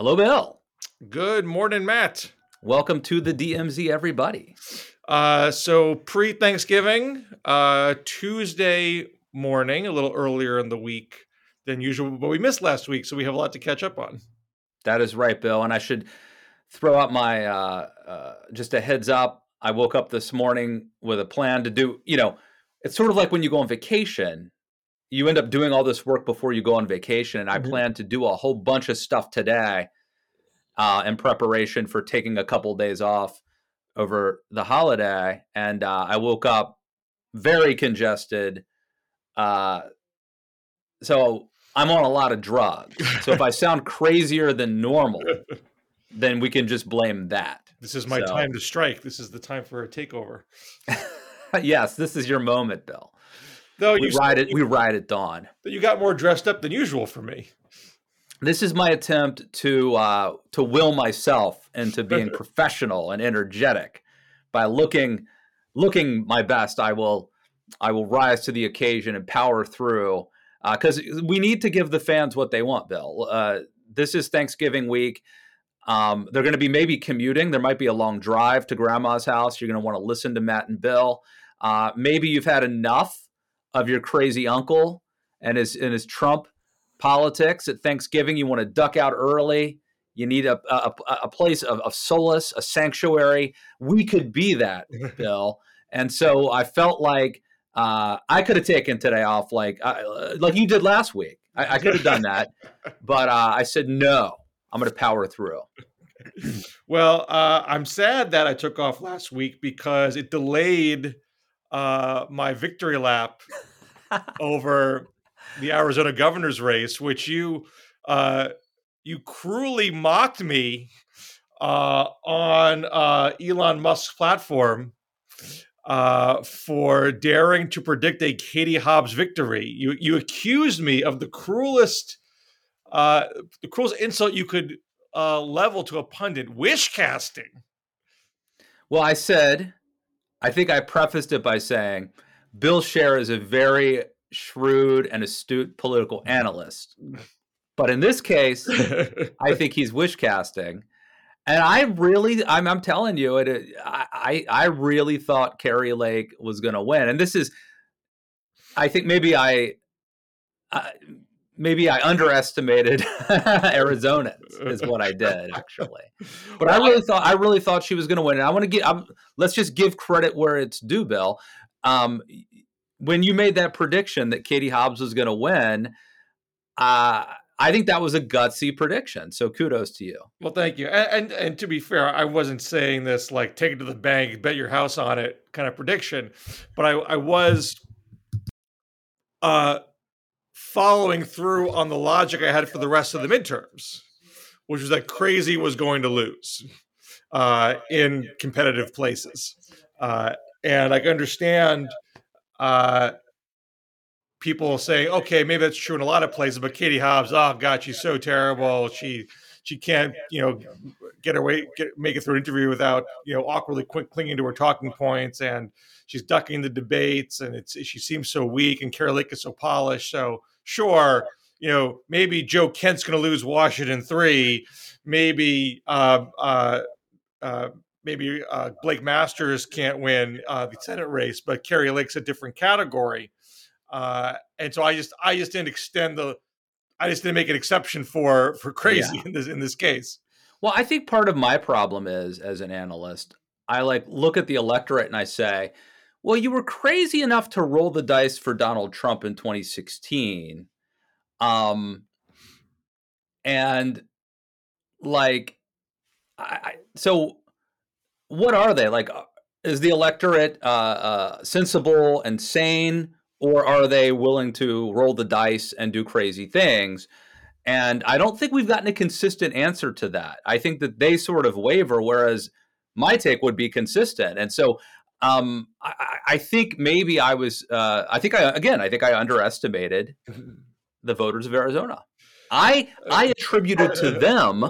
Hello, Bill. Good morning, Matt. Welcome to the DMZ, everybody. Uh, so pre Thanksgiving, uh, Tuesday morning, a little earlier in the week than usual, but we missed last week, so we have a lot to catch up on. That is right, Bill. And I should throw out my uh, uh, just a heads up. I woke up this morning with a plan to do. You know, it's sort of like when you go on vacation. You end up doing all this work before you go on vacation, and I Mhm. plan to do a whole bunch of stuff today uh, in preparation for taking a couple days off over the holiday. And uh, I woke up very congested. Uh, so I'm on a lot of drugs. So if I sound crazier than normal, then we can just blame that. This is my So- time to strike. This is the time for a takeover. yes, this is your moment, Bill. Though We you ride it. We ride at dawn. But you got more dressed up than usual for me. This is my attempt to uh, to will myself into being professional and energetic by looking looking my best. I will I will rise to the occasion and power through because we need to give the fans what they want. Bill, uh, this is Thanksgiving week. Um, they're going to be maybe commuting. There might be a long drive to grandma's house. You're going to want to listen to Matt and Bill. Uh, maybe you've had enough of your crazy uncle and his and his Trump politics at Thanksgiving. You want to duck out early. You need a a, a place of, of solace, a sanctuary. We could be that, Bill. And so I felt like uh, I could have taken today off, like uh, like you did last week. I, I could have done that, but uh, I said no. I'm going to power through. Well, uh, I'm sad that I took off last week because it delayed uh, my victory lap over the Arizona governor's race, which you uh, you cruelly mocked me uh, on uh, Elon Musk's platform uh, for daring to predict a Katie Hobbs victory. You you accused me of the cruelest uh, the cruelest insult you could uh, level to a pundit, wish casting. Well, I said, I think I prefaced it by saying, Bill Scher is a very shrewd and astute political analyst. But in this case, I think he's wish casting. And I really, I'm, I'm telling you, it, I, I I really thought Kari Lake was going to win. And this is, I think maybe I, uh, maybe I underestimated Arizona is what I did actually. But I Well, really thought I really thought she was going to win. And I want to get. I'm, let's just give credit where it's due, Bill. Um, when you made that prediction that Katie Hobbs was going to win, uh, I think that was a gutsy prediction. So kudos to you. Well, thank you. And, and and to be fair, I wasn't saying this like take it to the bank, bet your house on it kind of prediction, but I I was uh following through on the logic I had for the rest of the midterms, which was that crazy was going to lose uh in competitive places. Uh and I understand uh people saying, okay, maybe that's true in a lot of places, but Katie Hobbs, oh God, she's so terrible. She she can't, you know, get away, get, make it through an interview without, you know, awkwardly clinging to her talking points, and she's ducking the debates, and it's she seems so weak, and Kari Lake is so polished. So sure, you know, maybe Joe Kent's going to lose Washington three, maybe. Uh, uh, uh, Maybe uh, Blake Masters can't win uh, the Senate race, but Kari Lake's a different category, uh, and so I just I just didn't extend the I just didn't make an exception for for crazy in this in this case. Well, I think part of my problem is as an analyst, I like look at the electorate and I say, well, you were crazy enough to roll the dice for Donald Trump in 2016. Um, and like, I, I so what are they like? uh, Is the electorate uh, uh, sensible and sane, or are they willing to roll the dice and do crazy things? And I don't think we've gotten a consistent answer to that. I think that they sort of waver, whereas my take would be consistent. And so um, I, I- think maybe I was, uh, I think I, again, I think I underestimated the voters of Arizona. I I attributed to them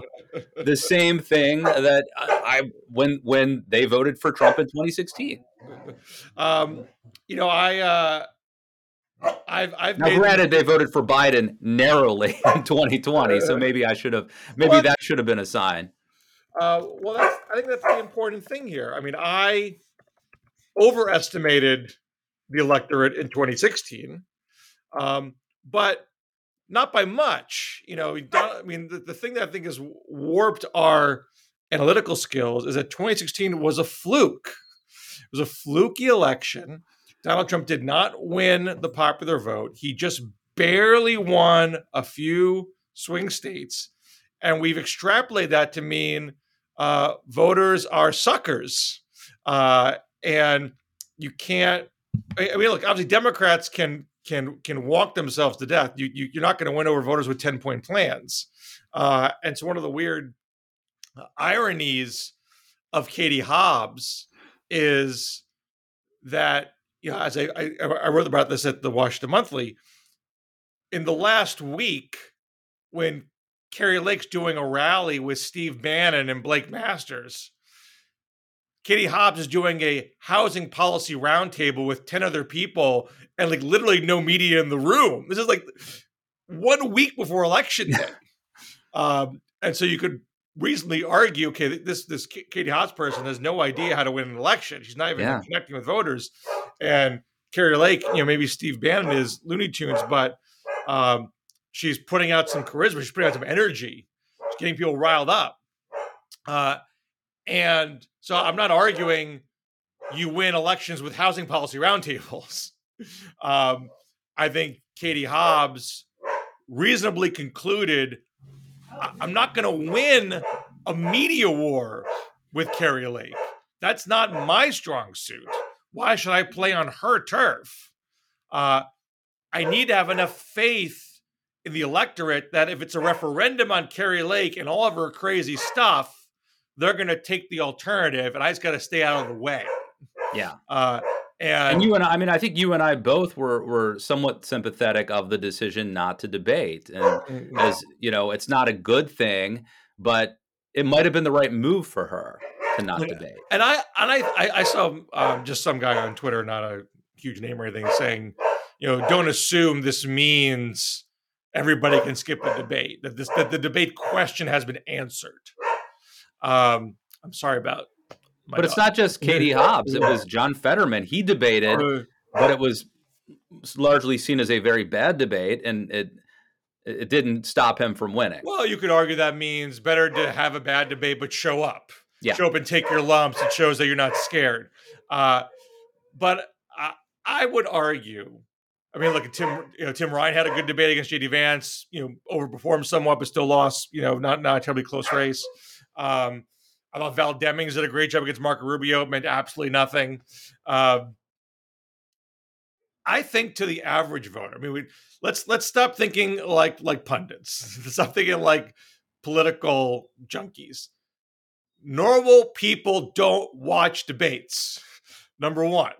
the same thing that I, when when they voted for Trump in 2016. um, you know, I uh, I've, I've now, granted, they voted for Biden narrowly in 2020, so maybe I should have, maybe well, that should have been a sign. Uh, well, that's, I think that's the important thing here. I mean, I overestimated the electorate in 2016, um, but not by much. You know, I mean, the, the thing that I think has warped our analytical skills is that 2016 was a fluke. It was a fluky election. Donald Trump did not win the popular vote. He just barely won a few swing states. And we've extrapolated that to mean uh, voters are suckers. Uh, and you can't, I mean, look, obviously Democrats can can can walk themselves to death. You, you are not going to win over voters with ten point plans. Uh, and so one of the weird ironies of Katie Hobbs is that you know, as I, I, I wrote about this at the Washington Monthly, in the last week, when Kari Lake's doing a rally with Steve Bannon and Blake Masters, Katie Hobbs is doing a housing policy roundtable with 10 other people and like literally no media in the room. This is like one week before election day. um, and so you could reasonably argue, okay, this this Katie Hobbs person has no idea how to win an election. She's not even yeah. connecting with voters. And Kari Lake, you know, maybe Steve Bannon is Looney Tunes, but um, she's putting out some charisma. She's putting out some energy. She's getting people riled up. Uh, and so I'm not arguing you win elections with housing policy roundtables. Um, I think Katie Hobbs reasonably concluded I'm not going to win a media war with Kari Lake. That's not my strong suit. Why should I play on her turf? Uh, I need to have enough faith in the electorate that if it's a referendum on Kari Lake and all of her crazy stuff, they're going to take the alternative, and I just got to stay out of the way. Yeah. Uh, and, and, you and I, I mean, I think you and I both were were somewhat sympathetic of the decision not to debate, and mm-hmm. as you know, it's not a good thing, but it might have been the right move for her to not debate. And I and I I, saw um, just some guy on Twitter, not a huge name or anything, saying, you know, don't assume this means everybody can skip the debate. That this that the debate question has been answered. Um, I'm sorry about but it's not just Katie Hobbs. It was John Fetterman. He debated, but it was largely seen as a very bad debate, and it it didn't stop him from winning. Well, you could argue that means better to have a bad debate, but show up. Yeah. Show up and take your lumps. It shows that you're not scared. Uh, but I, I would argue. I mean, look at Tim. You know, Tim Ryan had a good debate against JD Vance. You know, overperformed somewhat, but still lost. You know, not not a terribly close race. Um, I thought Val Demings did a great job against Marco Rubio. It meant absolutely nothing. Uh, I think to the average voter, I mean, we, let's let's stop thinking like like pundits. stop thinking like political junkies. Normal people don't watch debates. Number one,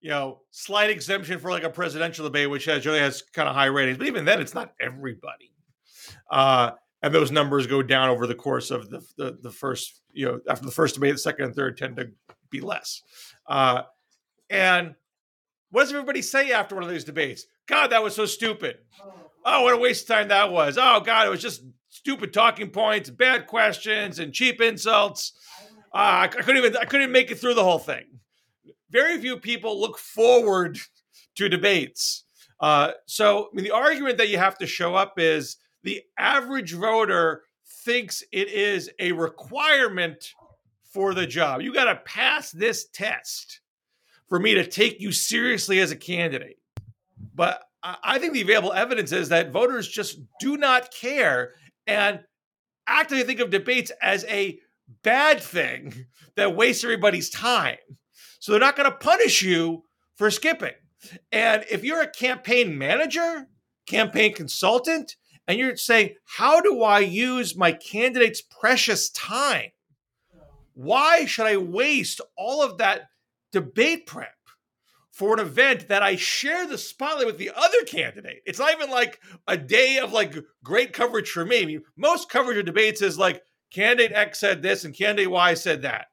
you know, slight exemption for like a presidential debate, which has generally has kind of high ratings, but even then, it's not everybody. Uh, and those numbers go down over the course of the, the, the first you know after the first debate the second and third tend to be less. Uh, and what does everybody say after one of these debates? God that was so stupid. Oh what a waste of time that was. Oh god it was just stupid talking points bad questions and cheap insults. Uh, I couldn't even I couldn't make it through the whole thing. Very few people look forward to debates. Uh, so I mean, the argument that you have to show up is the average voter thinks it is a requirement for the job. You got to pass this test for me to take you seriously as a candidate. But I think the available evidence is that voters just do not care and actively think of debates as a bad thing that wastes everybody's time. So they're not going to punish you for skipping. And if you're a campaign manager, campaign consultant, and you're saying, how do I use my candidate's precious time? Why should I waste all of that debate prep for an event that I share the spotlight with the other candidate? It's not even like a day of like great coverage for me. I mean, most coverage of debates is like candidate X said this and candidate Y said that.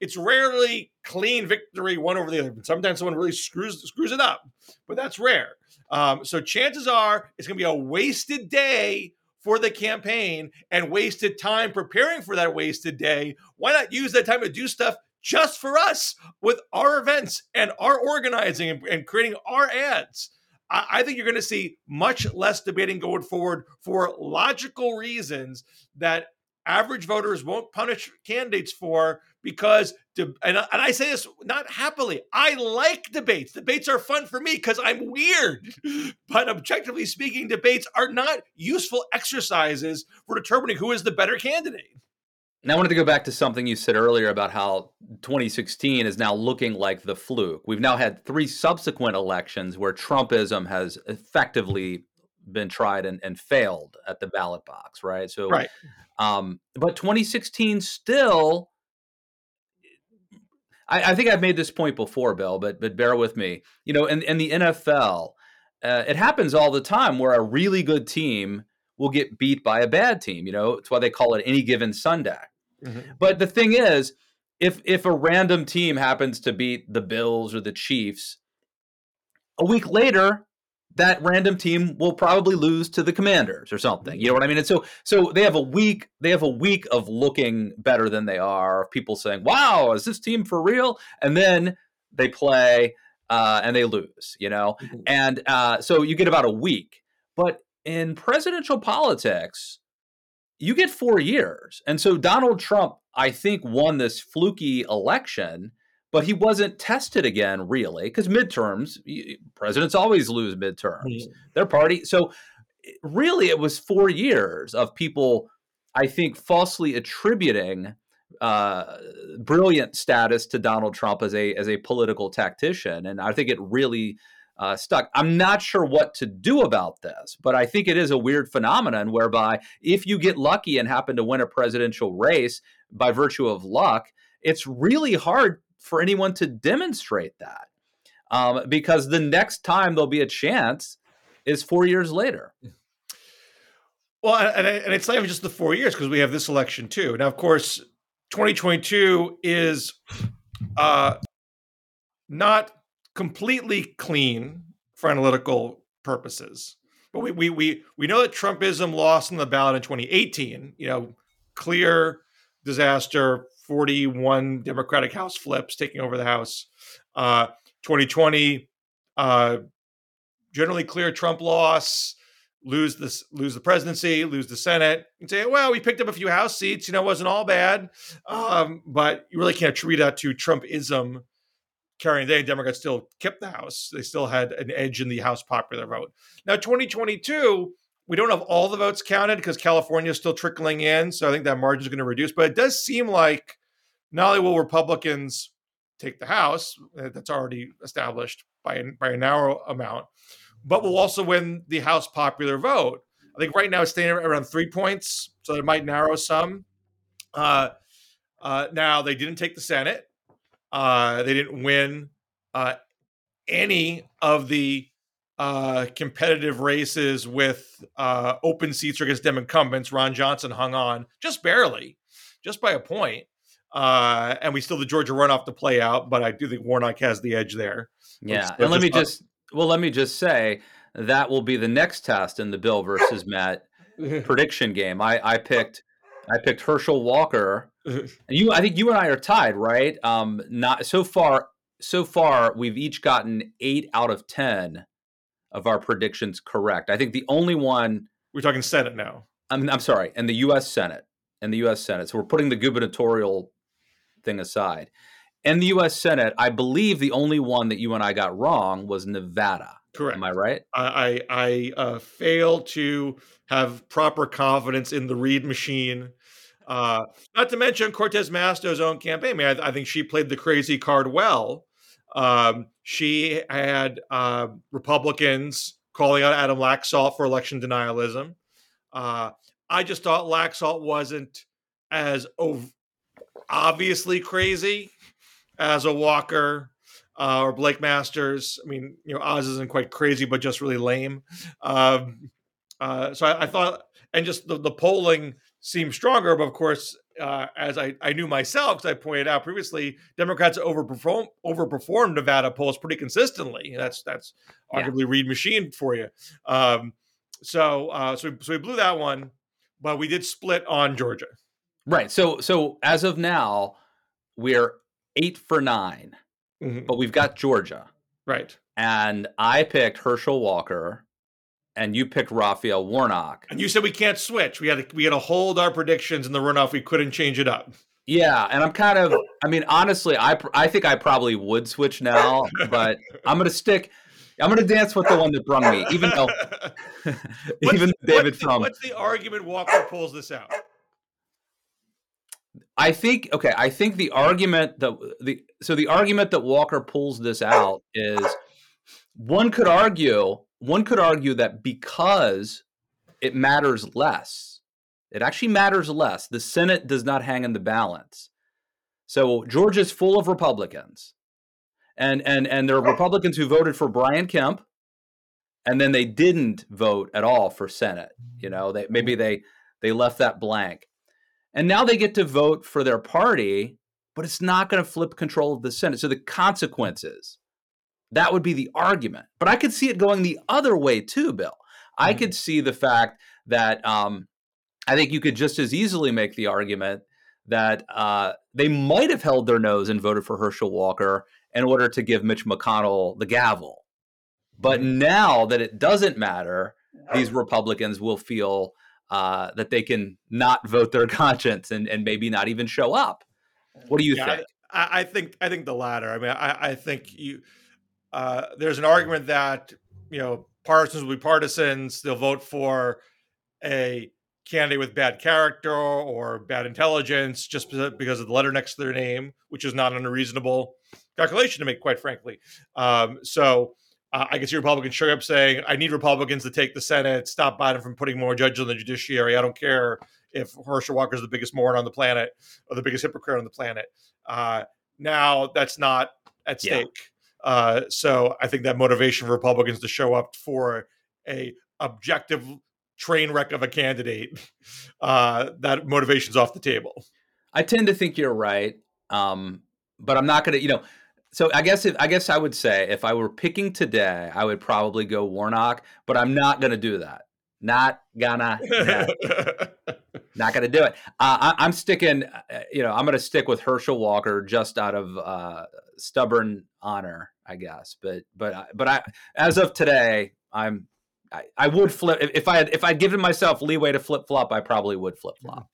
It's rarely clean victory one over the other. Sometimes someone really screws screws it up, but that's rare. Um, so chances are it's going to be a wasted day for the campaign and wasted time preparing for that wasted day. Why not use that time to do stuff just for us with our events and our organizing and, and creating our ads? I, I think you're going to see much less debating going forward for logical reasons that average voters won't punish candidates for because and, and I say this not happily. I like debates. Debates are fun for me because I'm weird. But objectively speaking, debates are not useful exercises for determining who is the better candidate. Now, I wanted to go back to something you said earlier about how 2016 is now looking like the fluke. We've now had three subsequent elections where Trumpism has effectively been tried and, and failed at the ballot box, right? So, right. Um, but 2016 still I, I, think I've made this point before, Bill, but but bear with me. You know, in, in the NFL, uh, it happens all the time where a really good team will get beat by a bad team. You know, it's why they call it any given Sunday. Mm-hmm. But the thing is, if if a random team happens to beat the Bills or the Chiefs, a week later that random team will probably lose to the commanders or something. You know what i mean? And so so they have a week they have a week of looking better than they are of people saying wow is this team for real? And then they play uh, and they lose you know? Mm-hmm. and uh, so you get about a week. But in presidential politics you get four years. And so donald trump i think won this fluky election but he wasn't tested again really because midterms presidents always lose midterms mm-hmm. their party so really it was four years of people i think falsely attributing uh, brilliant status to donald trump as a as a political tactician and i think it really uh, stuck. I'm not sure what to do about this, but I think it is a weird phenomenon whereby if you get lucky and happen to win a presidential race by virtue of luck, it's really hard for anyone to demonstrate that um, because the next time there'll be a chance is four years later. Well, and, and it's not even just the four years because we have this election too. Now, of course, 2022 is uh, not completely clean for analytical purposes. But we, we, we, we know that Trumpism lost in the ballot in 2018, you know, clear disaster, 41 Democratic House flips taking over the House. Uh, 2020, uh, generally clear Trump loss, lose this, lose the presidency, lose the Senate, and say, well, we picked up a few House seats. You know, it wasn't all bad, um, but you really can't attribute that to Trumpism carrying the day. Democrats still kept the House; they still had an edge in the House popular vote. Now, 2022 we don't have all the votes counted because California is still trickling in. So I think that margin is going to reduce. But it does seem like not only will Republicans take the House, uh, that's already established by, by a narrow amount, but will also win the House popular vote. I think right now it's staying around three points, so it might narrow some. Uh, uh, now, they didn't take the Senate. Uh, they didn't win uh, any of the uh, competitive races with uh, open seats against Dem incumbents. Ron Johnson hung on just barely, just by a point. Uh, and we still the Georgia runoff to play out, but I do think Warnock has the edge there. Yeah, and let me just well, let me just say that will be the next test in the Bill versus Matt prediction game. I I picked I picked Herschel Walker. you, I think you and I are tied, right? Um, not so far. So far, we've each gotten eight out of ten of our predictions correct. I think the only one we're talking Senate now. I'm, I'm sorry, and the U.S. Senate and the U.S. Senate. So we're putting the gubernatorial thing aside. In the U.S. Senate, I believe the only one that you and I got wrong was Nevada. Correct. Am I right? I I, I uh, fail to have proper confidence in the Reid machine. Uh, not to mention Cortez Masto's own campaign. I, mean, I, I think she played the crazy card well. Um, she had uh, Republicans calling out Adam Laxalt for election denialism. Uh, I just thought Laxalt wasn't as ov- obviously crazy as a Walker uh, or Blake Masters. I mean, you know, Oz isn't quite crazy, but just really lame. Um, uh, so I, I, thought, and just the, the polling seem stronger. But of course, uh, as I, I knew myself, because I pointed out previously, Democrats overperform overperformed Nevada polls pretty consistently. That's that's Yeah. arguably Reid machine for you. Um, so uh, so so we blew that one, but we did split on Georgia. Right. So so as of now, we're eight for nine, Mhm. but we've got Georgia. Right. And I picked Herschel Walker and you picked Raphael Warnock. And you said we can't switch. We had to we had to hold our predictions in the runoff. We couldn't change it up. Yeah, and I'm kind of I mean honestly, I I think I probably would switch now, but I'm going to stick I'm going to dance with the one that brung me, even though even David what's the, from what's the argument Walker pulls this out? I think okay, I think the argument that the so the argument that Walker pulls this out is one could argue one could argue that because it matters less. It actually matters less. The Senate does not hang in the balance. So Georgia's full of Republicans. And and and there are Republicans who voted for Brian Kemp and then they didn't vote at all for Senate. You know, they maybe they they left that blank. And now they get to vote for their party, but it's not going to flip control of the Senate. So the consequences, that would be the argument. But I could see it going the other way too, Bill. I Mhm. could see the fact that um, I think you could just as easily make the argument that uh, they might have held their nose and voted for Herschel Walker in order to give Mitch McConnell the gavel. But now that it doesn't matter, these Republicans will feel uh, that they can not vote their conscience and, and maybe not even show up. What do you Yeah, think? I, I think I think the latter. I mean, I, I think you. Uh, there's an argument that you know partisans will be partisans. They'll vote for a candidate with bad character or bad intelligence just because of the letter next to their name, which is not an unreasonable calculation to make, quite frankly. Um, so. Uh, I can see Republicans showing up saying, I need Republicans to take the Senate, stop Biden from putting more judges on the judiciary. I don't care if Herschel Walker is the biggest moron on the planet or the biggest hypocrite on the planet. Uh, now that's not at Yeah. Uh, so I think that motivation for Republicans to show up for a objective train wreck of a candidate, uh, that motivation's off the table. I tend to think you're right, um, but I'm not going to. You know, so I guess if I guess I would say if I were picking today, I would probably go Warnock, but I'm not going to do that. Not gonna, not to do it. Uh, I, I'm sticking. uh, You know, I'm going to stick with Herschel Walker just out of uh, stubborn honor, I guess. But but I- but I as of today, I'm. I, I would flip if- I had if I'd given myself leeway to flip flop. I probably would flip flop.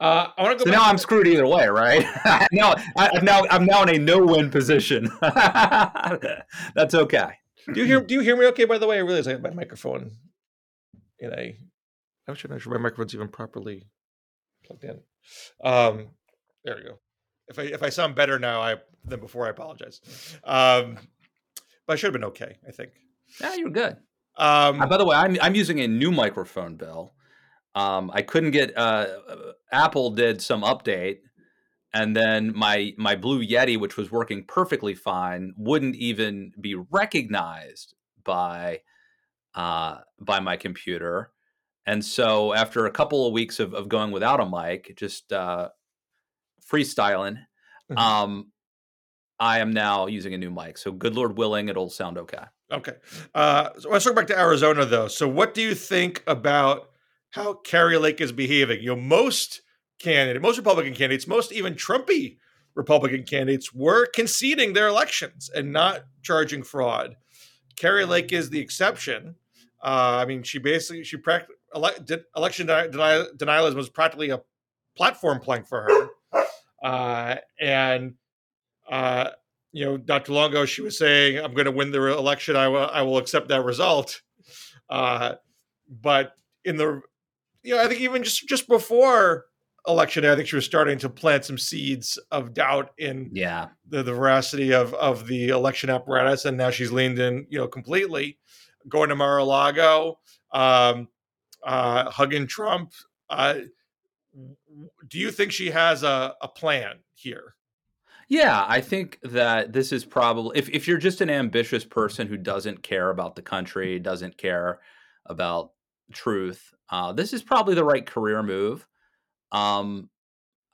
Uh, I want to So go now back. I'm screwed either way, right? now, I, I'm now I'm now in a no-win position. That's okay. do you hear? Do you hear me? Okay. By the way, I realize I have my microphone in a. I'm sure not sure my microphone's even properly plugged in. Um, there we go. If I if I sound better now, I than before, I apologize. Um, but I should have been okay. I think. Yeah, you're good. Um, Uh, by the way, I'm I'm using a new microphone, Bill. Um, I couldn't get. Uh, Apple did some update, and then my my Blue Yeti, which was working perfectly fine, wouldn't even be recognized by uh, by my computer. And so, after a couple of weeks of, of going without a mic, just uh, freestyling, Mhm. um, I am now using a new mic. So, good Lord willing, it'll sound okay. Okay. Uh, so let's go back to Arizona, though. So, what do you think about how Kari Lake is behaving? You know, most candidate, most Republican candidates, most even Trumpy Republican candidates were conceding their elections and not charging fraud. Kari Lake is the exception. Uh, I mean, she basically she pract- ele- election deni- deni- denialism was practically a platform plank for her, uh, and uh, you know, Dr. Longo, she was saying, "I'm going to win the election. I will, I will accept that result." Uh, but in the, you know, I think even just just before election day, I think she was starting to plant some seeds of doubt in Yeah. the, the veracity of of the election apparatus, and now she's leaned in, you know, completely, going to Mar-a-Lago, um, uh, hugging Trump. Uh, do you think she has a, a plan here? Yeah, I think that this is probably if, if you're just an ambitious person who doesn't care about the country, doesn't care about truth, uh, this is probably the right career move. Um,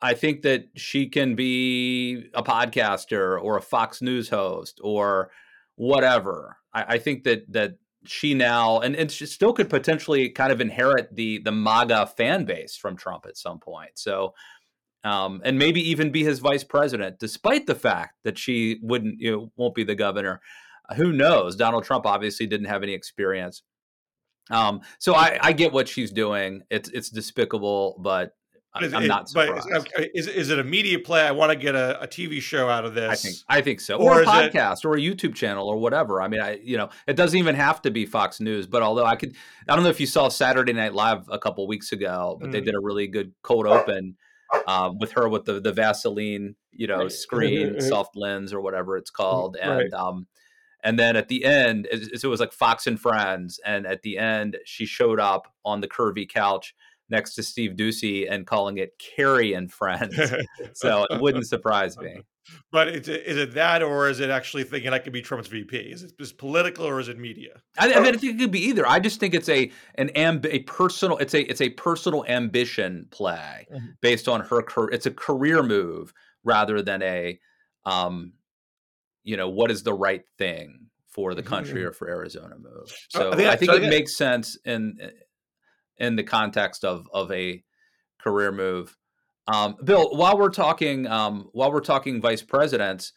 I think that she can be a podcaster or a Fox News host or whatever. I, I think that that she now and, and she still could potentially kind of inherit the the MAGA fan base from Trump at some point. So um, and maybe even be his vice president, despite the fact that she wouldn't, you know, won't be the governor. Uh, who knows? Donald Trump obviously didn't have any experience. Um, so I, I get what she's doing. It's it's despicable, but I'm not surprised. But is, is it a media play? I want to get a, a, TV show out of this. I think I think so, or, or a podcast, it... or a YouTube channel, or whatever. I mean, I you know, it doesn't even have to be Fox News. But although I could, I don't know if you saw Saturday Night Live a couple weeks ago, but mm. they did a really good cold open um, with her with the the Vaseline, you know, screen, soft lens, or whatever it's called, and right. um, and then at the end, it, it was like Fox and Friends, and at the end, she showed up on the curvy couch next to Steve Doocy and calling it Kari and Friends. so it wouldn't surprise me. But is it, is it that, or is it actually thinking I could be Trump's VP? Is it is political, or is it media? I, I, mean, I think it could be either. I just think it's a an amb- a personal it's a it's a personal ambition play mm-hmm. based on her. Career. It's a career move rather than a, um, you know, what is the right thing for the country mm-hmm. or for Arizona move. So I think, I think so it makes sense in in the context of of a career move. Um, Bill, while we're talking um, while we're talking vice presidents,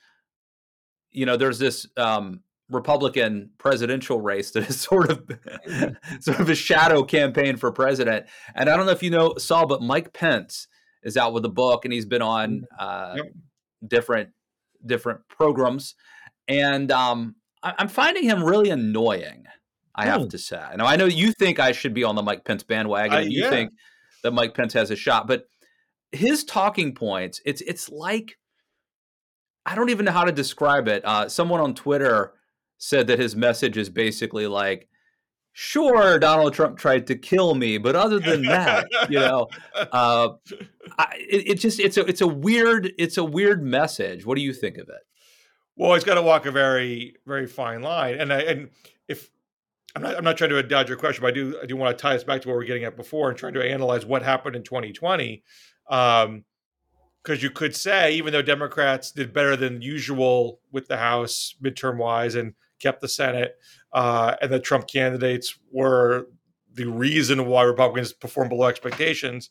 you know, there's this um, Republican presidential race that is sort of sort of a shadow campaign for president. And I don't know if you know saw, but Mike Pence is out with a book, and he's been on mm-hmm. uh, yep. different different programs, and um, I, am finding him really annoying. I have oh. to say. Now I know you think I should be on the Mike Pence bandwagon. Uh, and you yeah. think that Mike Pence has a shot, but his talking points, it's it's like I don't even know how to describe it. Uh, someone on Twitter said that his message is basically like, "Sure, Donald Trump tried to kill me, but other than that, you know, uh, I, it, it just it's a it's a weird it's a weird message. What do you think of it?" Well, he's got to walk a very very fine line, and I, and if I'm not, I'm not trying to dodge your question, but I do I do want to tie us back to what we are getting at before and trying to analyze what happened in 2020. Um, because you could say, even though Democrats did better than usual with the House midterm wise and kept the Senate, uh, and the Trump candidates were the reason why Republicans performed below expectations,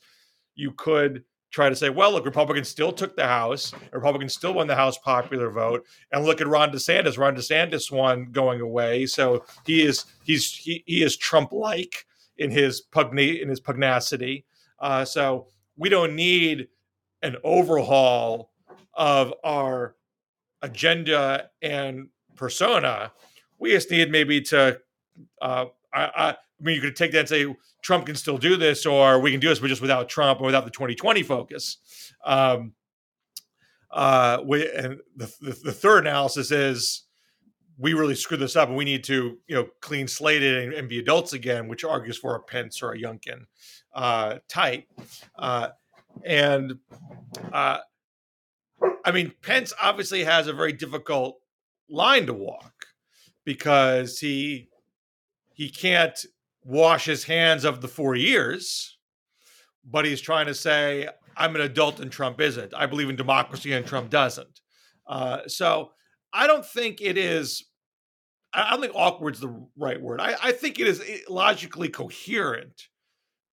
you could try to say, well, look, Republicans still took the House, Republicans still won the House popular vote, and look at Ron DeSantis. Ron DeSantis won going away, so he is he's he, he is Trump-like in his pugna- in his pugnacity. Uh, so we don't need an overhaul of our agenda and persona. We just need maybe to. Uh, I, I, I mean, you could take that and say Trump can still do this, or we can do this, but just without Trump and without the 2020 focus. Um, uh, we, and the, the, the third analysis is we really screwed this up, and we need to you know clean slate it and, and be adults again, which argues for a Pence or a Youngkin uh, type. Uh, and uh, I mean, Pence obviously has a very difficult line to walk because he he can't wash his hands of the four years, but he's trying to say, I'm an adult and Trump isn't. I believe in democracy and Trump doesn't. Uh, so I don't think it is, I don't think awkward is the right word. I, I think it is logically coherent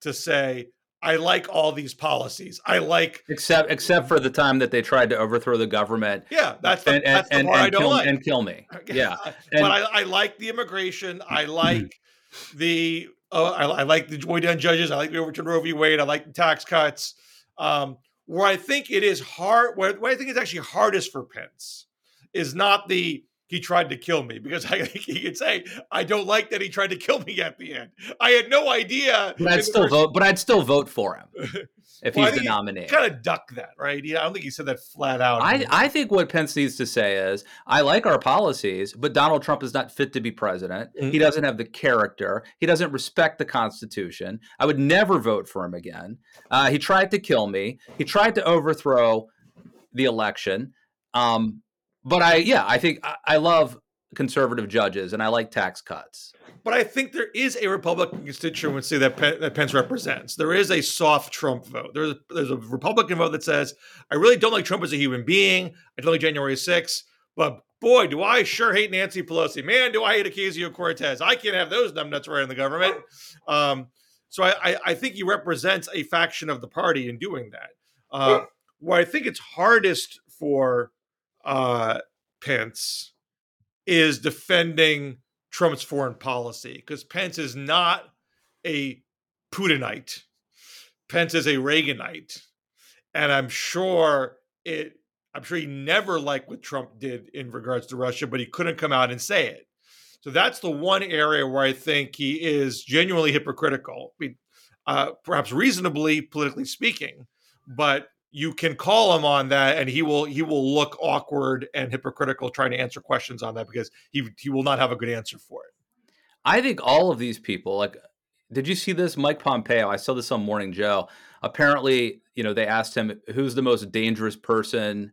to say, I like all these policies. I like except except for the time that they tried to overthrow the government. Yeah, that's the, and, that's and, the part and, I don't kill, like. And kill me. Yeah, but I, I, like the immigration. I like the uh, I, I, like the way done judges. I like the overturn Roe v. Wade. I like the tax cuts. Um, where I think it is hard, where, where I think it's actually hardest for Pence is not the he tried to kill me because I think he could say I don't like that he tried to kill me at the end. I had no idea. But I'd still first... vote. But I'd still vote for him. if well, he's the nominee. Kind of duck that, right? Yeah, I don't think he said that flat out. I, I think what Pence needs to say is, I like our policies, but Donald Trump is not fit to be president. Mm-hmm. He doesn't have the character. He doesn't respect the Constitution. I would never vote for him again. Uh, he tried to kill me. He tried to overthrow the election. Um, but I, yeah, I think I, I love conservative judges and I like tax cuts. But I think there is a Republican constituency that, that Pence represents. There is a soft Trump vote. There's a, there's a Republican vote that says, I really don't like Trump as a human being. I don't like January 6th. But boy, do I sure hate Nancy Pelosi. Man, do I hate Ocasio Cortez. I can't have those numbnuts running the government. Um, so I, I, I, think he represents a faction of the party in doing that. Uh, where I think it's hardest for uh, Pence is defending Trump's foreign policy because Pence is not a Putinite. Pence is a Reaganite. And I'm sure it I'm sure he never liked what Trump did in regards to Russia, but he couldn't come out and say it. So that's the one area where I think he is genuinely hypocritical, uh, perhaps reasonably politically speaking. But you can call him on that and he will he will look awkward and hypocritical trying to answer questions on that because he he will not have a good answer for it. I think all of these people like did you see this Mike Pompeo? I saw this on Morning Joe. Apparently, you know, they asked him who's the most dangerous person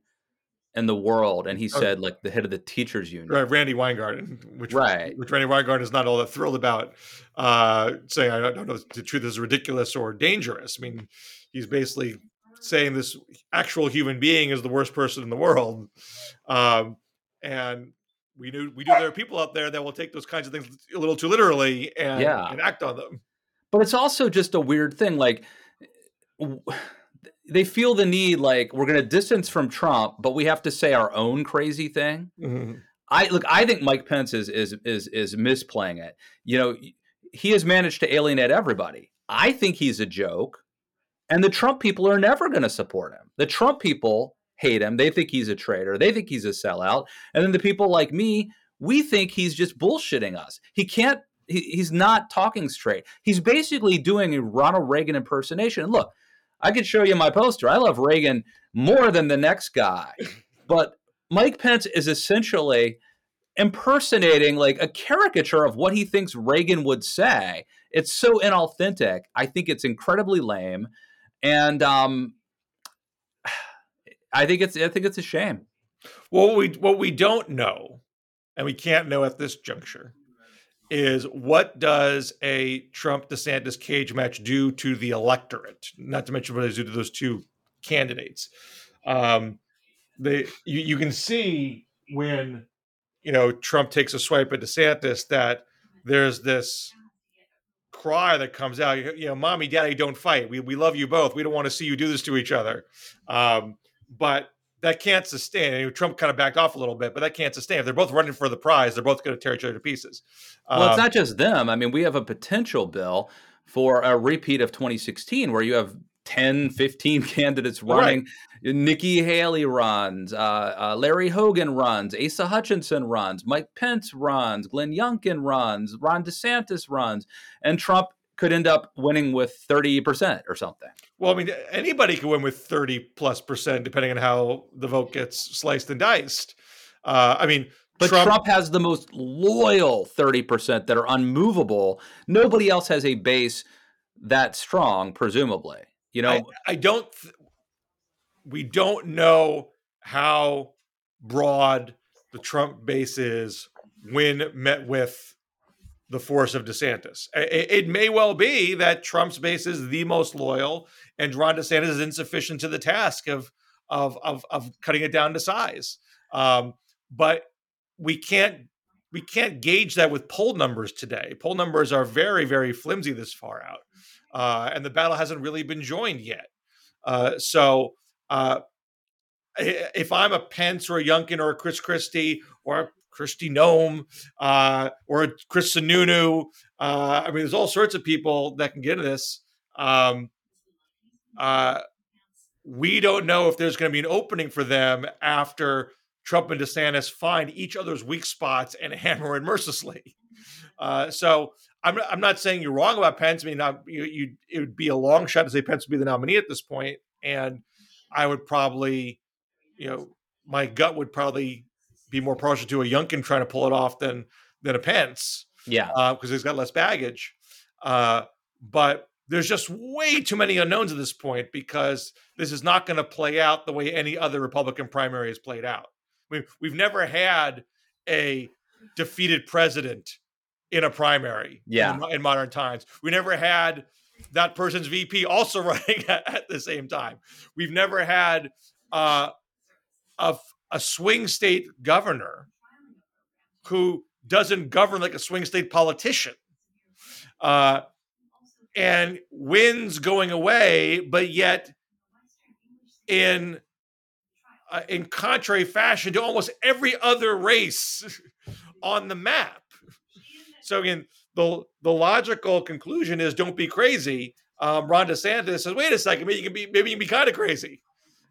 in the world, and he oh. said like the head of the teachers union, right? Randi Weingarten, which right, which Randi Weingarten is not all that thrilled about, uh, saying I don't know if the truth is ridiculous or dangerous. I mean, he's basically saying this actual human being is the worst person in the world. Um, and we knew we knew there are people out there that will take those kinds of things a little too literally and, yeah. and act on them. But it's also just a weird thing. Like they feel the need, like we're going to distance from Trump, but we have to say our own crazy thing. Mm-hmm. I look. I think Mike Pence is is is is misplaying it. You know, he has managed to alienate everybody. I think he's a joke. And the Trump people are never going to support him. The Trump people hate him. They think he's a traitor. They think he's a sellout. And then the people like me, we think he's just bullshitting us. He can't, he, he's not talking straight. He's basically doing a Ronald Reagan impersonation. Look, I could show you my poster. I love Reagan more than the next guy. But Mike Pence is essentially impersonating like a caricature of what he thinks Reagan would say. It's so inauthentic. I think it's incredibly lame and um, I think it's I think it's a shame. Well, what we what we don't know, and we can't know at this juncture, is what does a Trump DeSantis cage match do to the electorate? Not to mention what does do to those two candidates. Um, they you, you can see when you know Trump takes a swipe at DeSantis that there's this cry that comes out. You know, mommy, daddy, don't fight. We we love you both. We don't want to see you do this to each other. Um, but that can't sustain. And Trump kind of backed off a little bit, but that can't sustain. If they're both running for the prize, they're both going to tear each other to pieces. Well, it's um, not just them. I mean, we have a potential bill for a repeat of 2016 where you have 10, 15 candidates running. Right. Nikki Haley runs, uh, uh, Larry Hogan runs, Asa Hutchinson runs, Mike Pence runs, Glenn Youngkin runs, Ron DeSantis runs, and Trump could end up winning with 30% or something. Well, I mean, anybody could win with 30 plus percent, depending on how the vote gets sliced and diced. Uh, I mean, but Trump, Trump, has the most loyal 30% that are unmovable. Nobody else has a base that strong, presumably. You know, I, I don't. Th- we don't know how broad the Trump base is when met with the force of DeSantis. It, it, may well be that Trump's base is the most loyal, and Ron DeSantis is insufficient to the task of of of, of cutting it down to size. Um, but we can't we can't gauge that with poll numbers today. Poll numbers are very very flimsy this far out uh, and the battle hasn't really been joined yet. Uh, so uh, if I'm a Pence or a Youngkin or a Chris Christie or a Kristi Noem uh, or a Chris Sununu, uh, I mean, there's all sorts of people that can get into this. Um, uh, we don't know if there's going to be an opening for them after Trump and DeSantis find each other's weak spots and hammer it mercilessly. Uh, so I'm, I'm not saying you're wrong about Pence. I mean, not, you, you, it would be a long shot to say Pence would be the nominee at this point, and I would probably, you know, my gut would probably be more partial to a Youngkin trying to pull it off than than a Pence. Yeah, because uh, he's got less baggage. Uh, but there's just way too many unknowns at this point because this is not going to play out the way any other Republican primary has played out. Mean, we've never had a defeated president in a primary. Yeah. In, in modern times, we never had that person's VP also running at, at the same time. We've never had uh, a a swing state governor who doesn't govern like a swing state politician. Uh, and wins going away, but yet in uh, in contrary fashion to almost every other race on the map. So again, the the logical conclusion is don't be crazy. Um, Ron DeSantis says, wait a second, maybe you can be maybe you can be kind of crazy.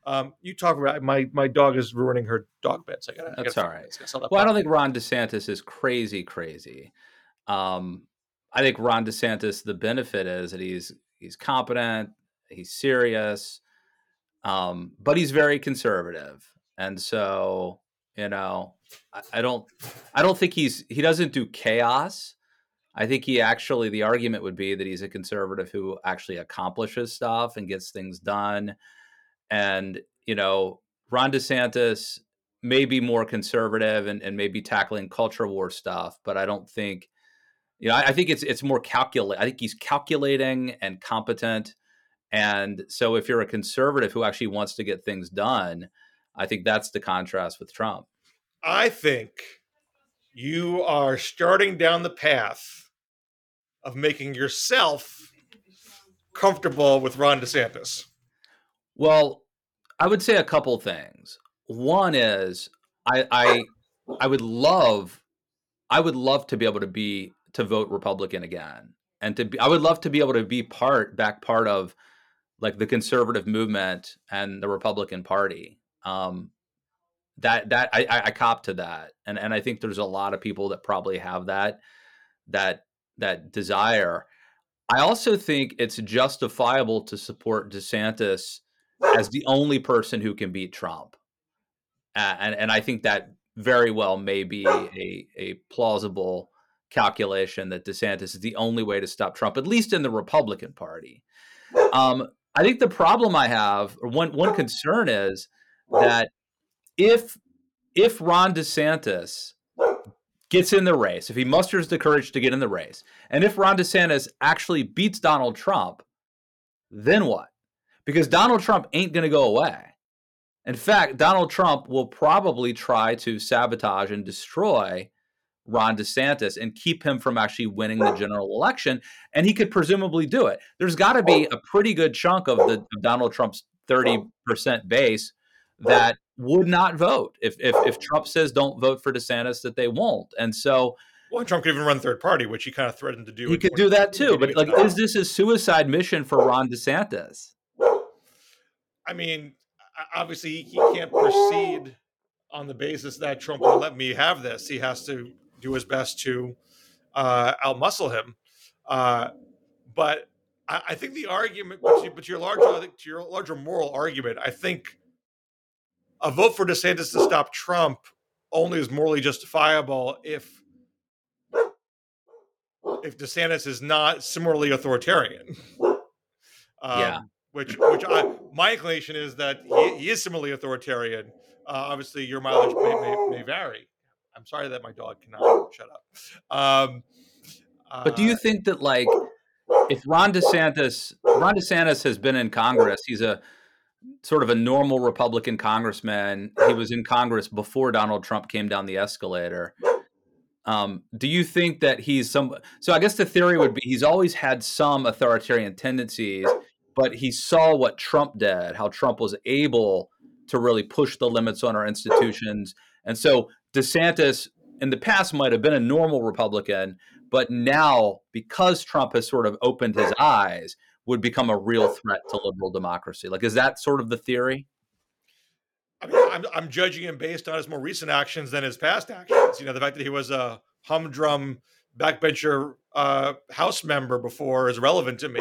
Um, you talk about my my dog is ruining her dog bed. So I gotta, That's I all right. Well, I don't think Ron DeSantis is crazy, crazy. Um, I think Ron DeSantis, the benefit is that he's he's competent, he's serious, um, but he's very conservative, and so you know, I, I don't I don't think he's he doesn't do chaos. I think he actually the argument would be that he's a conservative who actually accomplishes stuff and gets things done and, you know, Ron DeSantis may be more conservative and, and maybe tackling culture war stuff, but I don't think, you know, I, I think it's it's more calculate. I think he's calculating and competent. And so if you're a conservative who actually wants to get things done, I think that's the contrast with Trump. I think you are starting down the path of making yourself comfortable with Ron DeSantis. Well, I would say a couple things. One is I I I would love I would love to be able to be to vote Republican again. And to be I would love to be able to be part back part of like the conservative movement and the Republican Party. Um that that I, I cop to that. And and I think there's a lot of people that probably have that that that desire. I also think it's justifiable to support DeSantis as the only person who can beat Trump. Uh, and and I think that very well may be a a plausible calculation that DeSantis is the only way to stop Trump, at least in the Republican Party. Um, I think the problem I have, or one one concern is that if if Ron DeSantis gets in the race, if he musters the courage to get in the race, and if Ron DeSantis actually beats Donald Trump, then what? because Donald Trump ain't going to go away. In fact, Donald Trump will probably try to sabotage and destroy Ron DeSantis and keep him from actually winning the general election. And he could presumably do it. There's got to be a pretty good chunk of the of Donald Trump's 30% base that would not vote if, if if Trump says don't vote for DeSantis that they won't. And so well, Trump could even run third party, which he kind of threatened to do. He could do that too. But like, is this a suicide mission for Ron DeSantis? I mean, obviously he can't proceed on the basis that Trump will let me have this. He has to do his best to uh, outmuscle him. Uh, but I, I, think the argument, but to, but your larger, to your larger moral argument, I think a vote for DeSantis to stop Trump only is morally justifiable if if DeSantis is not similarly authoritarian. Um, yeah which which I, my inclination is that he, he is similarly authoritarian. Uh, obviously, your mileage may, may, may, vary. I'm sorry that my dog cannot shut up. Um, uh, but do you think that like if Ron DeSantis Ron DeSantis has been in Congress, he's a sort of a normal Republican congressman. He was in Congress before Donald Trump came down the escalator. Um, do you think that he's some? So I guess the theory would be he's always had some authoritarian tendencies but he saw what Trump did, how Trump was able to really push the limits on our institutions. And so DeSantis in the past might have been a normal Republican, but now because Trump has sort of opened his eyes, would become a real threat to liberal democracy. Like, is that sort of the theory? I mean, I'm, I'm judging him based on his more recent actions than his past actions. You know, the fact that he was a humdrum backbencher uh, House member before is relevant to me.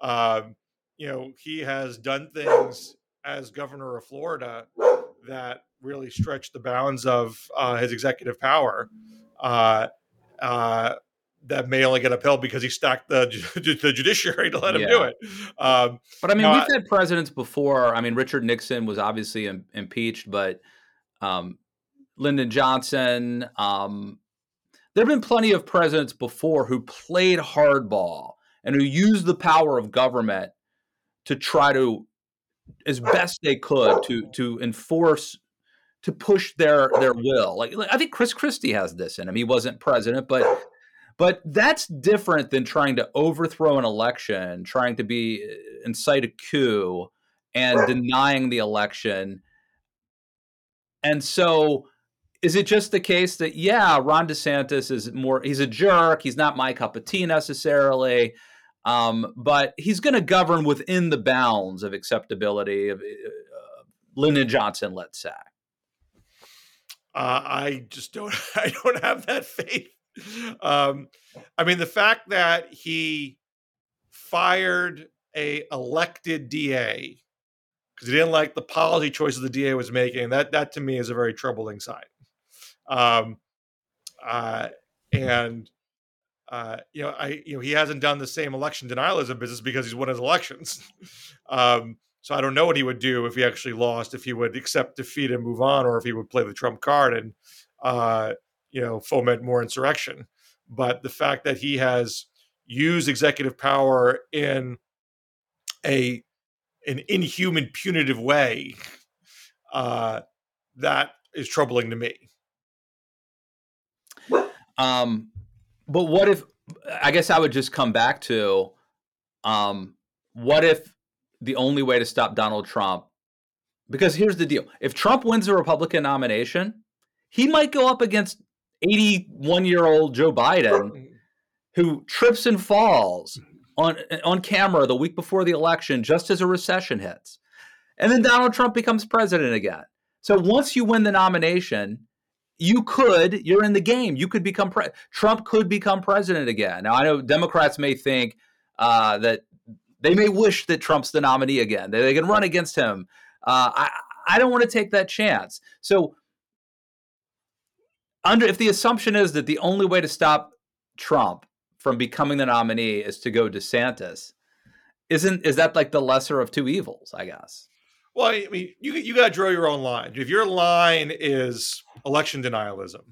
Um, you know, he has done things as governor of Florida that really stretch the bounds of uh, his executive power. Uh, uh, that may only get upheld because he stacked the, the judiciary to let him yeah. do it. Um, but I mean, we've had presidents before. I mean, Richard Nixon was obviously Im- impeached, but um, Lyndon Johnson, um, there have been plenty of presidents before who played hardball and who used the power of government to try to, as best they could, to to enforce, to push their their will. Like I think Chris Christie has this in him. He wasn't president, but but that's different than trying to overthrow an election, trying to be uh, incite a coup, and denying the election. And so is it just the case that yeah, Ron DeSantis is more he's a jerk, he's not my cup of tea necessarily. Um, but he's going to govern within the bounds of acceptability of uh, Lyndon Johnson, let's say. Uh, I just don't. I don't have that faith. Um, I mean, the fact that he fired a elected DA because he didn't like the policy choices the DA was making. That that to me is a very troubling sign. Um, uh, and uh, you know, I you know he hasn't done the same election denialism business because he's won his elections. um, so I don't know what he would do if he actually lost, if he would accept defeat and move on, or if he would play the trump card and uh, you know foment more insurrection. But the fact that he has used executive power in a an inhuman, punitive way, uh, that is troubling to me. Um, but what if? I guess I would just come back to, um, what if the only way to stop Donald Trump? Because here's the deal: if Trump wins the Republican nomination, he might go up against 81 year old Joe Biden, who trips and falls on on camera the week before the election, just as a recession hits, and then Donald Trump becomes president again. So once you win the nomination, you could you're in the game. You could become pre- trump could become president again. Now i know democrats may think uh, that they may wish that trump's the nominee again they, they can run against him. Uh, i i don't want to take that chance. So under if the assumption is that the only way to stop trump from becoming the nominee is to go to desantis isn't is that like the lesser of two evils i guess well, I mean, you you got to draw your own line. If your line is election denialism,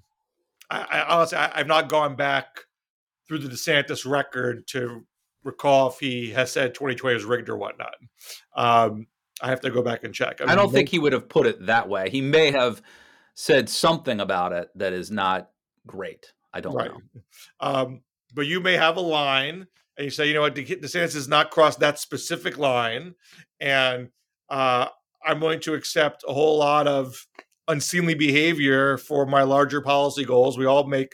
I, I honestly I, have not gone back through the DeSantis record to recall if he has said 2020 was rigged or whatnot. Um, I have to go back and check. I, mean, I don't think he would have put it that way. He may have said something about it that is not great. I don't right. know. Um, but you may have a line and you say, you know what, DeSantis has not crossed that specific line, and uh, I'm willing to accept a whole lot of unseemly behavior for my larger policy goals. We all make,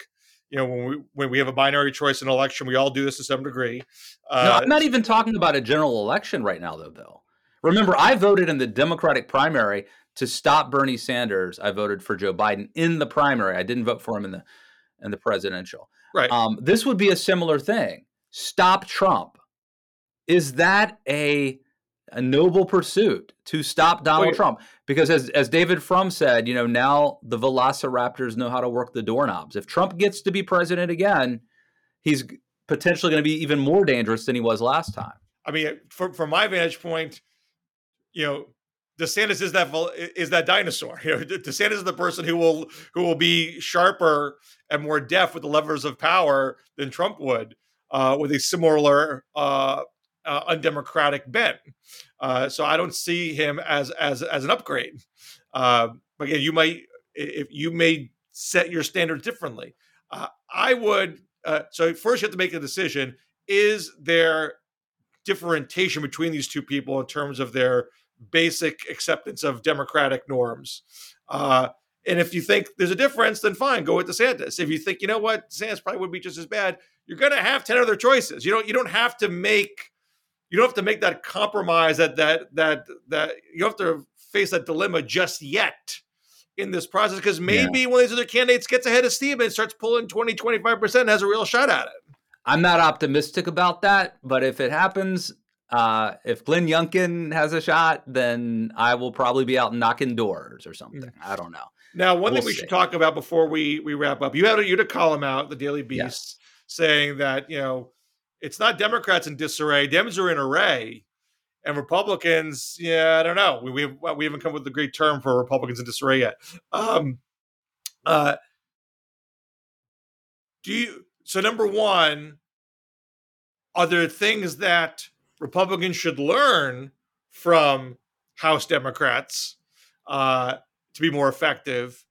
you know, when we when we have a binary choice in election, we all do this to some degree. Uh, no, I'm not even talking about a general election right now, though, Bill. Remember, I voted in the Democratic primary to stop Bernie Sanders. I voted for Joe Biden in the primary. I didn't vote for him in the in the presidential. Right. Um, this would be a similar thing. Stop Trump. Is that a a noble pursuit to stop Donald Trump. Because as as David Frum said, you know, now the Velociraptors know how to work the doorknobs. If Trump gets to be president again, he's potentially going to be even more dangerous than he was last time. I mean, from from my vantage point, you know, DeSantis is that is that dinosaur. You know, DeSantis is the person who will who will be sharper and more deft with the levers of power than Trump would, uh, with a similar uh, uh, undemocratic bent. Uh, so I don't see him as as as an upgrade. Uh, but again, you might if you may set your standards differently. Uh, I would. So first, you have to make a decision: is there differentiation between these two people in terms of their basic acceptance of democratic norms? Uh, and if you think there's a difference, then fine, go with DeSantis. If you think, you know what, DeSantis probably would be just as bad, you're going to have 10 other choices. You don't, you don't have to make you don't have to make that compromise that that that that you have to face that dilemma just yet in this process because maybe yeah. one of these other candidates gets ahead of Steve and starts pulling 20 25% has a real shot at it. I'm not optimistic about that, but if it happens, uh, if Glenn Youngkin has a shot, then I will probably be out knocking doors or something. Mm. I don't know. Now, one we'll thing we see. should talk about before we we wrap up, you had a, you had a column out, the Daily Beast, yes. saying that you know it's not Democrats in disarray. Dems are in array, and Republicans, yeah, I don't know. We we, we haven't come up with a great term for Republicans in disarray yet. Um, uh, do you? So number one, are there things that Republicans should learn from House Democrats uh, to be more effective?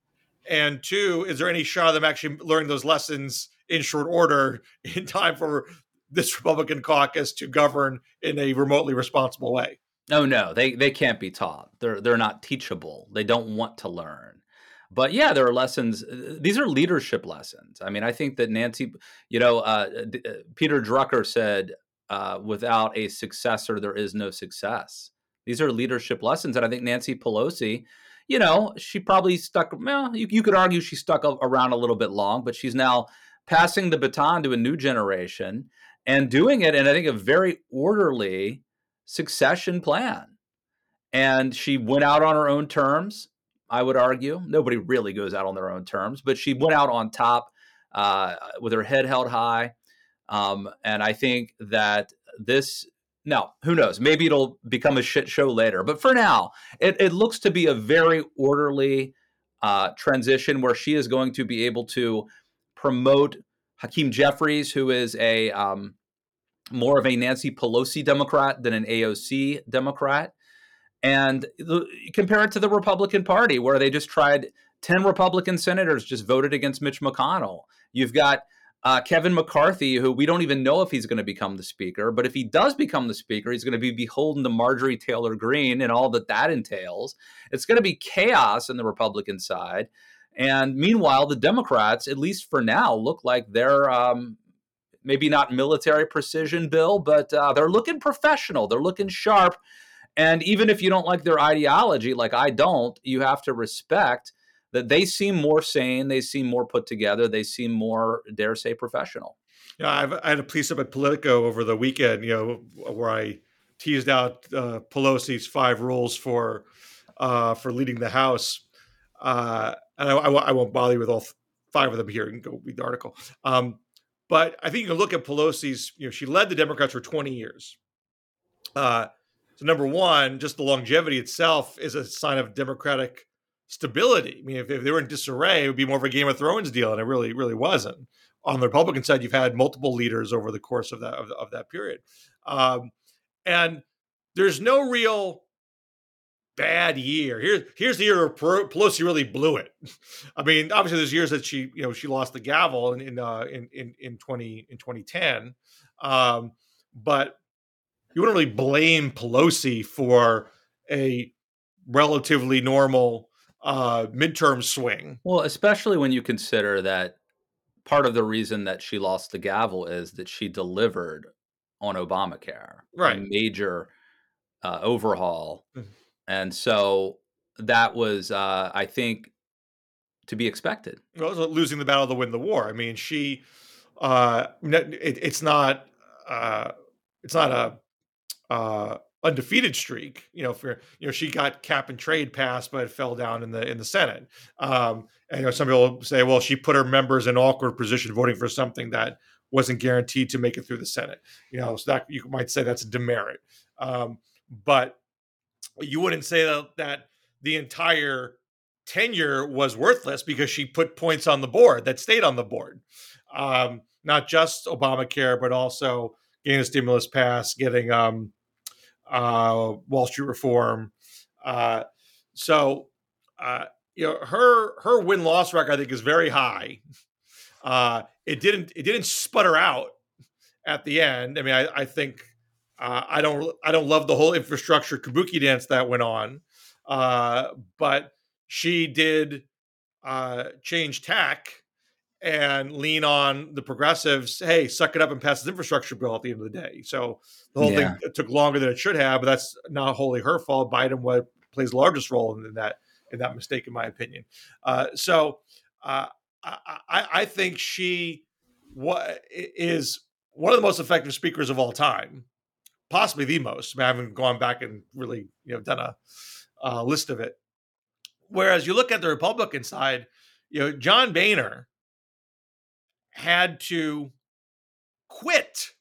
And two, is there any shot of them actually learning those lessons in short order in time for this Republican caucus to govern in a remotely responsible way? Oh no, they they can't be taught. They're they're not teachable. They don't want to learn. But yeah, there are lessons. Uh, these are leadership lessons. I mean, I think that Nancy, you know, uh, uh, Peter Drucker said, uh, "Without a successor, there is no success." These are leadership lessons, and I think Nancy Pelosi, you know, she probably stuck. Well, you, you could argue she stuck around a little bit long, but she's now passing the baton to a new generation and doing it in, I think, a very orderly succession plan. And she went out on her own terms, I would argue. Nobody really goes out on their own terms, but she went out on top uh, with her head held high. Um, and I think that this, now, who knows? Maybe it'll become a shit show later. But for now, it, it looks to be a very orderly uh, transition where she is going to be able to promote Hakeem Jeffries, who is a um, more of a Nancy Pelosi Democrat than an AOC Democrat. And compare it to the Republican Party, where they just tried 10 Republican senators just voted against Mitch McConnell. You've got uh, Kevin McCarthy, who we don't even know if he's going to become the speaker, but if he does become the speaker, he's going to be beholden to Marjorie Taylor Greene and all that that entails. It's going to be chaos in the Republican side. And meanwhile, the Democrats, at least for now, look like they're um, maybe not military precision, Bill, but uh, they're looking professional. They're looking sharp. And even if you don't like their ideology, like I don't, you have to respect that they seem more sane. They seem more put together. They seem more, dare say, professional. Yeah, I've, i had a piece up at Politico over the weekend, you know, where I teased out uh, Pelosi's five rules for uh, for leading the House. Uh, and I, I, I, won't bother you with all five of them here. You can go read the article. Um, but I think you can look at Pelosi's, you know, she led the Democrats for 20 years. Uh, so, number one, just the longevity itself is a sign of Democratic stability. I mean, if, if they were in disarray, it would be more of a Game of Thrones deal, and it really, really wasn't. On the Republican side, you've had multiple leaders over the course of that of, of that period, um, and there's no real bad year. Here's here's the year Pelosi really blew it. I mean, obviously, there's years that she you know she lost the gavel in in uh, in, in in twenty in 2010, um, but you wouldn't really blame Pelosi for a relatively normal uh, midterm swing. Well, especially when you consider that part of the reason that she lost the gavel is that she delivered on Obamacare, right? A major uh, overhaul. Mm-hmm and so that was, uh, I think, to be expected. Well, losing the battle to win the war. I mean, she, uh, it, it's not, uh, it's not a uh, undefeated streak. You know, for you know, she got cap and trade passed, but it fell down in the in the Senate. Um, and you know, some people say, well, she put her members in awkward position voting for something that wasn't guaranteed to make it through the Senate. You know, so that you might say that's a demerit. Um, but you wouldn't say that, that the entire tenure was worthless because she put points on the board that stayed on the board. Um, not just Obamacare, but also getting a stimulus pass, getting um, uh, Wall Street reform. Uh, so, uh, you know, her her win loss record I think is very high. Uh, it didn't it didn't sputter out at the end. I mean, I, I think uh, I don't I don't love the whole infrastructure kabuki dance that went on, uh, but she did uh, change tack and lean on the progressives. Hey, suck it up and pass this infrastructure bill at the end of the day. So the whole yeah. thing took longer than it should have, but that's not wholly her fault. Biden what plays the largest role in that in that mistake, in my opinion. Uh, so uh, I, I think she what is one of the most effective speakers of all time possibly the most. I haven't gone back and really you know done a, a list of it. Whereas you look at the Republican side, you know John Boehner had to quit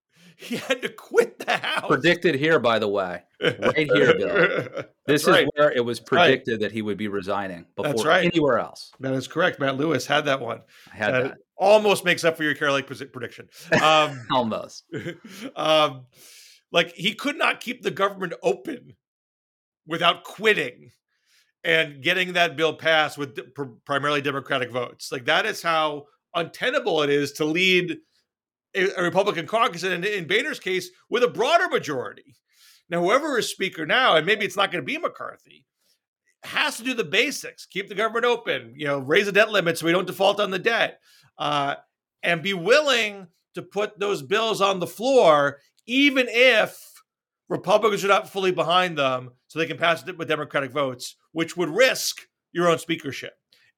he had to quit the House. Predicted here, by the way, right here, Bill. This right. is where it was predicted that he would be resigning before right. anywhere else. That is correct. Matt Lewis had that one. I had That that almost makes up for your Kari Lake prediction. Um, almost. um, like he could not keep the government open without quitting and getting that bill passed with primarily Democratic votes. Like that is how untenable it is to lead a, a Republican caucus, and in, in Boehner's case, with a broader majority. Now, whoever is speaker now, and maybe it's not going to be McCarthy, has to do the basics: keep the government open, you know, raise the debt limit so we don't default on the debt, uh, and be willing to put those bills on the floor, even if Republicans are not fully behind them, so they can pass it with Democratic votes, which would risk your own speakership.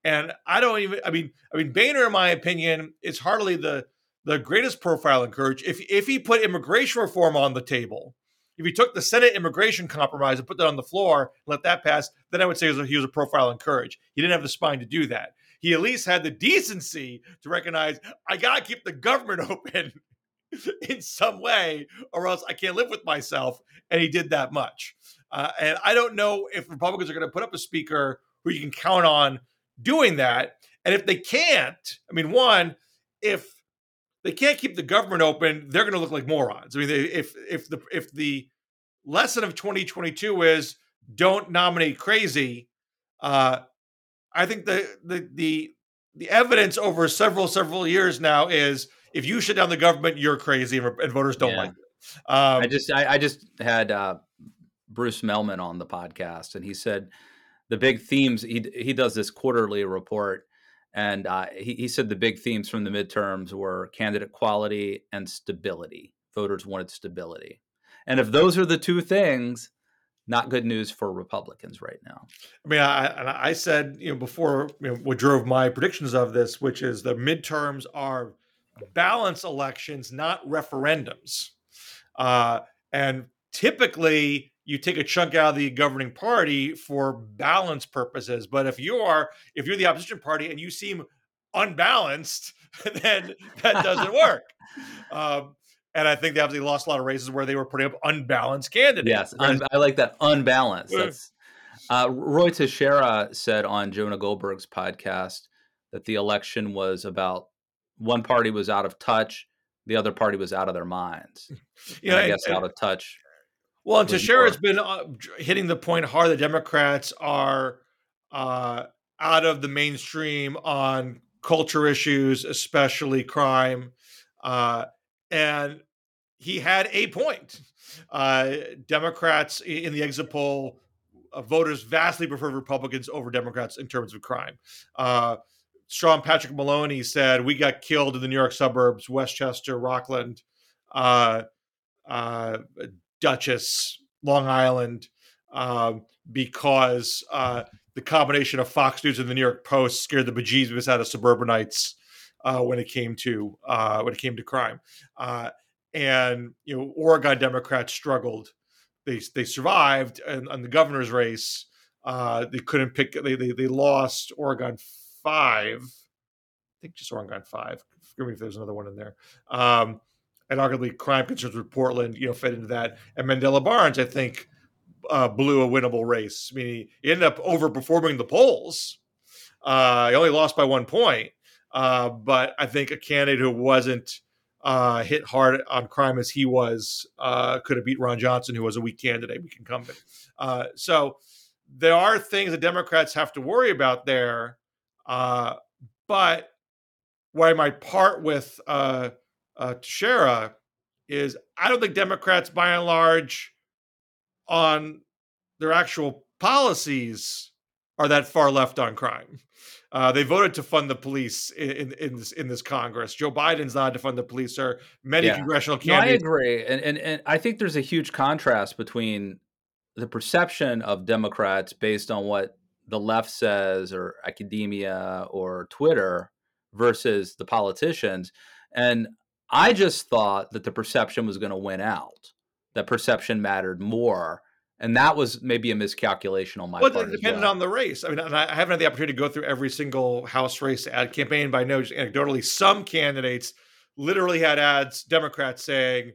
And I don't even. I mean, I mean, Boehner, in my opinion, is hardly the the greatest profile in courage. If if he put immigration reform on the table, if he took the Senate immigration compromise and put that on the floor let that pass, then I would say he was a, he was a profile in courage. He didn't have the spine to do that. He at least had the decency to recognize I gotta keep the government open in some way, or else I can't live with myself. And he did that much. Uh, and I don't know if Republicans are going to put up a speaker who you can count on doing that. And if they can't, I mean, one, if they can't keep the government open, they're going to look like morons. I mean, if if the if the lesson of 2022 is don't nominate crazy, uh, I think the the the the evidence over several several years now is if you shut down the government, you're crazy, and, voters don't Yeah. like it. Um, I just I, I just had uh, Bruce Mehlman on the podcast, and he said the big themes. He he does this quarterly report, and uh, he he said the big themes from the midterms were candidate quality and stability. Voters wanted stability, and if those are the two things, not good news for Republicans right now. I mean, I, I said, you know, before you know, what drove my predictions of this, which is the midterms are balance elections, not referendums. Uh, and typically, you take a chunk out of the governing party for balance purposes. But if you are, if you're the opposition party and you seem unbalanced, then that doesn't work. Um, and I think they obviously lost a lot of races where they were putting up unbalanced candidates. Yes, un- I like that unbalanced. That's uh, Roy Teixeira said on Jonah Goldberg's podcast that the election was about one party was out of touch, the other party was out of their minds. you And I guess and- out of touch. Well, and Teixeira's been uh, hitting the point hard. The Democrats are uh, out of the mainstream on culture issues, especially crime. Uh, and he had a point. Uh, Democrats in the exit poll, uh, voters vastly prefer Republicans over Democrats in terms of crime. Uh, Sean Patrick Maloney said, We got killed in the New York suburbs, Westchester, Rockland. Uh, Dutchess, Long Island, um, because uh, the combination of Fox News and the New York Post scared the bejesus out of suburbanites uh, when it came to uh, when it came to crime. Uh, and you know, Oregon Democrats struggled. They they survived in, in the governor's race. Uh, they couldn't pick. They, they they lost Oregon five. I think just Oregon five. Forgive me if there's another one in there. Um, and arguably crime concerns with Portland, you know, fed into that. And Mandela Barnes, I think, uh, blew a winnable race. I mean, he, ended up overperforming the polls. Uh, he only lost by one point, uh, but I think a candidate who wasn't uh, hit hard on crime as he was uh, could have beat Ron Johnson, who was a weak candidate, weak incumbent. Uh, so there are things that Democrats have to worry about there, uh, but where I might part with uh, uh, Teixeira is I don't think Democrats, by and large, on their actual policies, are that far left on crime. Uh, they voted to fund the police in, in, in this in this Congress. Joe Biden's not to fund the police. Or many Yeah. congressional No, I agree, and, and and I think there's a huge contrast between the perception of Democrats based on what the left says, or academia, or Twitter, versus the politicians. And I just thought that the perception was going to win out. That perception mattered more, and that was maybe a miscalculation on my well, part. it as depended well. on the race. I mean, and I I haven't had the opportunity to go through every single House race ad campaign, but I know just anecdotally some candidates literally had ads, Democrats saying,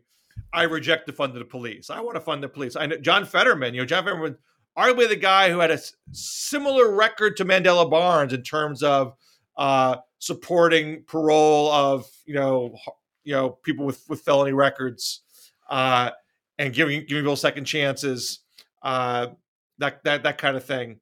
I reject the fund of the police. I want to fund the police. I know John Fetterman. You know, John Fetterman, arguably the guy who had a similar record to Mandela Barnes in terms of uh, supporting parole of you know you know people with with felony records uh, and giving giving people second chances. Uh, that that that kind of thing.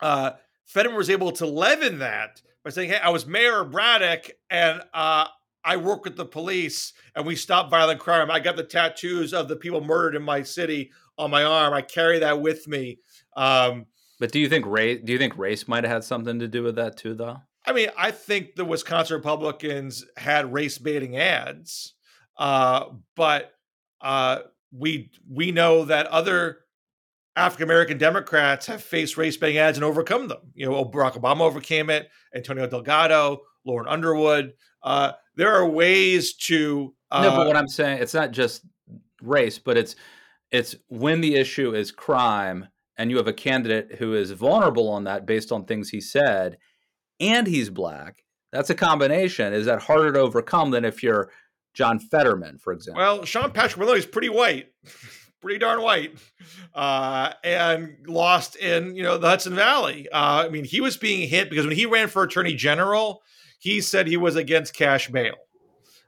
Uh, Fetterman was able to leaven that by saying, "Hey, I was Mayor of Braddock, and uh, I work with the police, and we stop violent crime. I got the tattoos of the people murdered in my city on my arm. I carry that with me." Um, but do you think race? Do you think race might have had something to do with that too, though? I mean, I think the Wisconsin Republicans had race baiting ads, uh, but uh, we we know that other African American Democrats have faced race baiting ads and overcome them. You know, Barack Obama overcame it, Antonio Delgado, Lauren Underwood. Uh, there are ways to. Uh, no, but what I'm saying, it's not just race, but it's it's when the issue is crime, and you have a candidate who is vulnerable on that based on things he said, and he's black. That's a combination. Is that harder to overcome than if you're John Fetterman, for example? Well, Sean Patrick Maloney is pretty white. pretty darn white, uh, and lost in you know the Hudson Valley. Uh, I mean, he was being hit because when he ran for attorney general, he said he was against cash bail.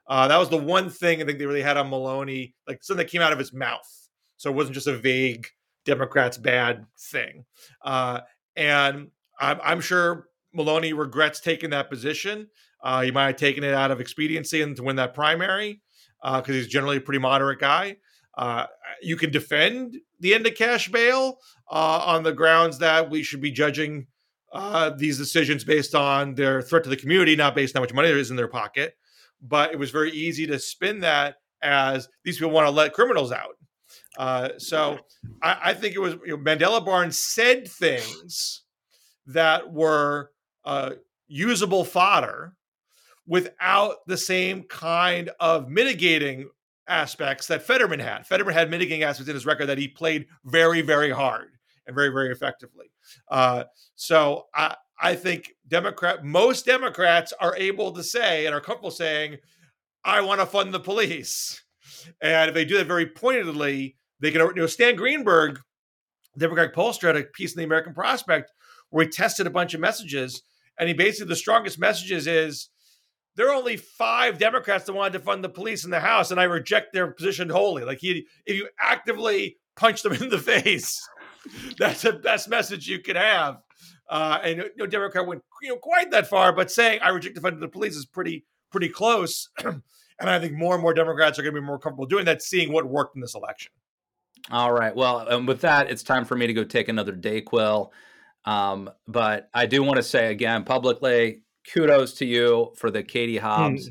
Uh, that was the one thing I think they really had on Maloney, like something that came out of his mouth. So it wasn't just a vague Democrats bad thing. Uh, and I'm, I'm, sure Maloney regrets taking that position. Uh, he might have taken it out of expediency and to win that primary because uh, he's generally a pretty moderate guy. Uh, you can defend the end of cash bail uh, on the grounds that we should be judging uh, these decisions based on their threat to the community, not based on how much money there is in their pocket. But it was very easy to spin that as these people want to let criminals out. Uh, so I, I, think it was you know, Mandela Barnes said things that were uh, usable fodder without the same kind of mitigating aspects that Fetterman had. Fetterman had mitigating aspects in his record that he played very, very hard and very, very effectively. Uh, so I, I think Democrat, most Democrats are able to say and are comfortable saying, "I want to fund the police," and if they do that very pointedly, they can. You know, Stan Greenberg, Democratic pollster, had a piece in the American Prospect where he tested a bunch of messages, and he basically the strongest messages is there are only five Democrats that wanted to fund the police in the House, and I reject their position wholly. Like, he, if you actively punch them in the face, that's the best message you could have. Uh, and no Democrat went you know quite that far, but saying I reject the funding of the police is pretty pretty close. and I think more and more Democrats are going to be more comfortable doing that, seeing what worked in this election. All right. Well, um, with that, it's time for me to go take another Dayquil. Um, but I do want to say again publicly, kudos to you for the Katie Hobbs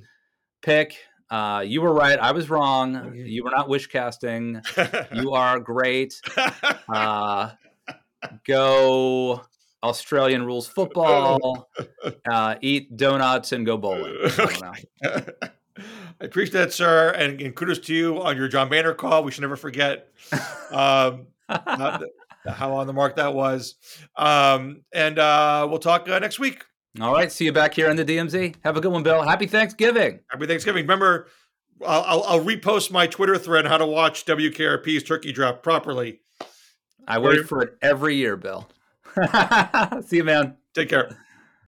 pick. Uh, you were right. I was wrong. You were not wish casting. you are great. Uh, go Australian rules football. Uh, eat donuts and go bowling. I, I appreciate that, sir, and, and, kudos to you on your John Boehner call. We should never forget um, how on the mark that was. Um, and uh, we'll talk uh, next week. All right. See you back here on the DMZ. Have a good one, Bill. Happy Thanksgiving. Happy Thanksgiving. Remember, I'll, I'll, I'll repost my Twitter thread on how to watch WKRP's turkey drop properly. I wait for it every year, Bill. See you, man. Take care.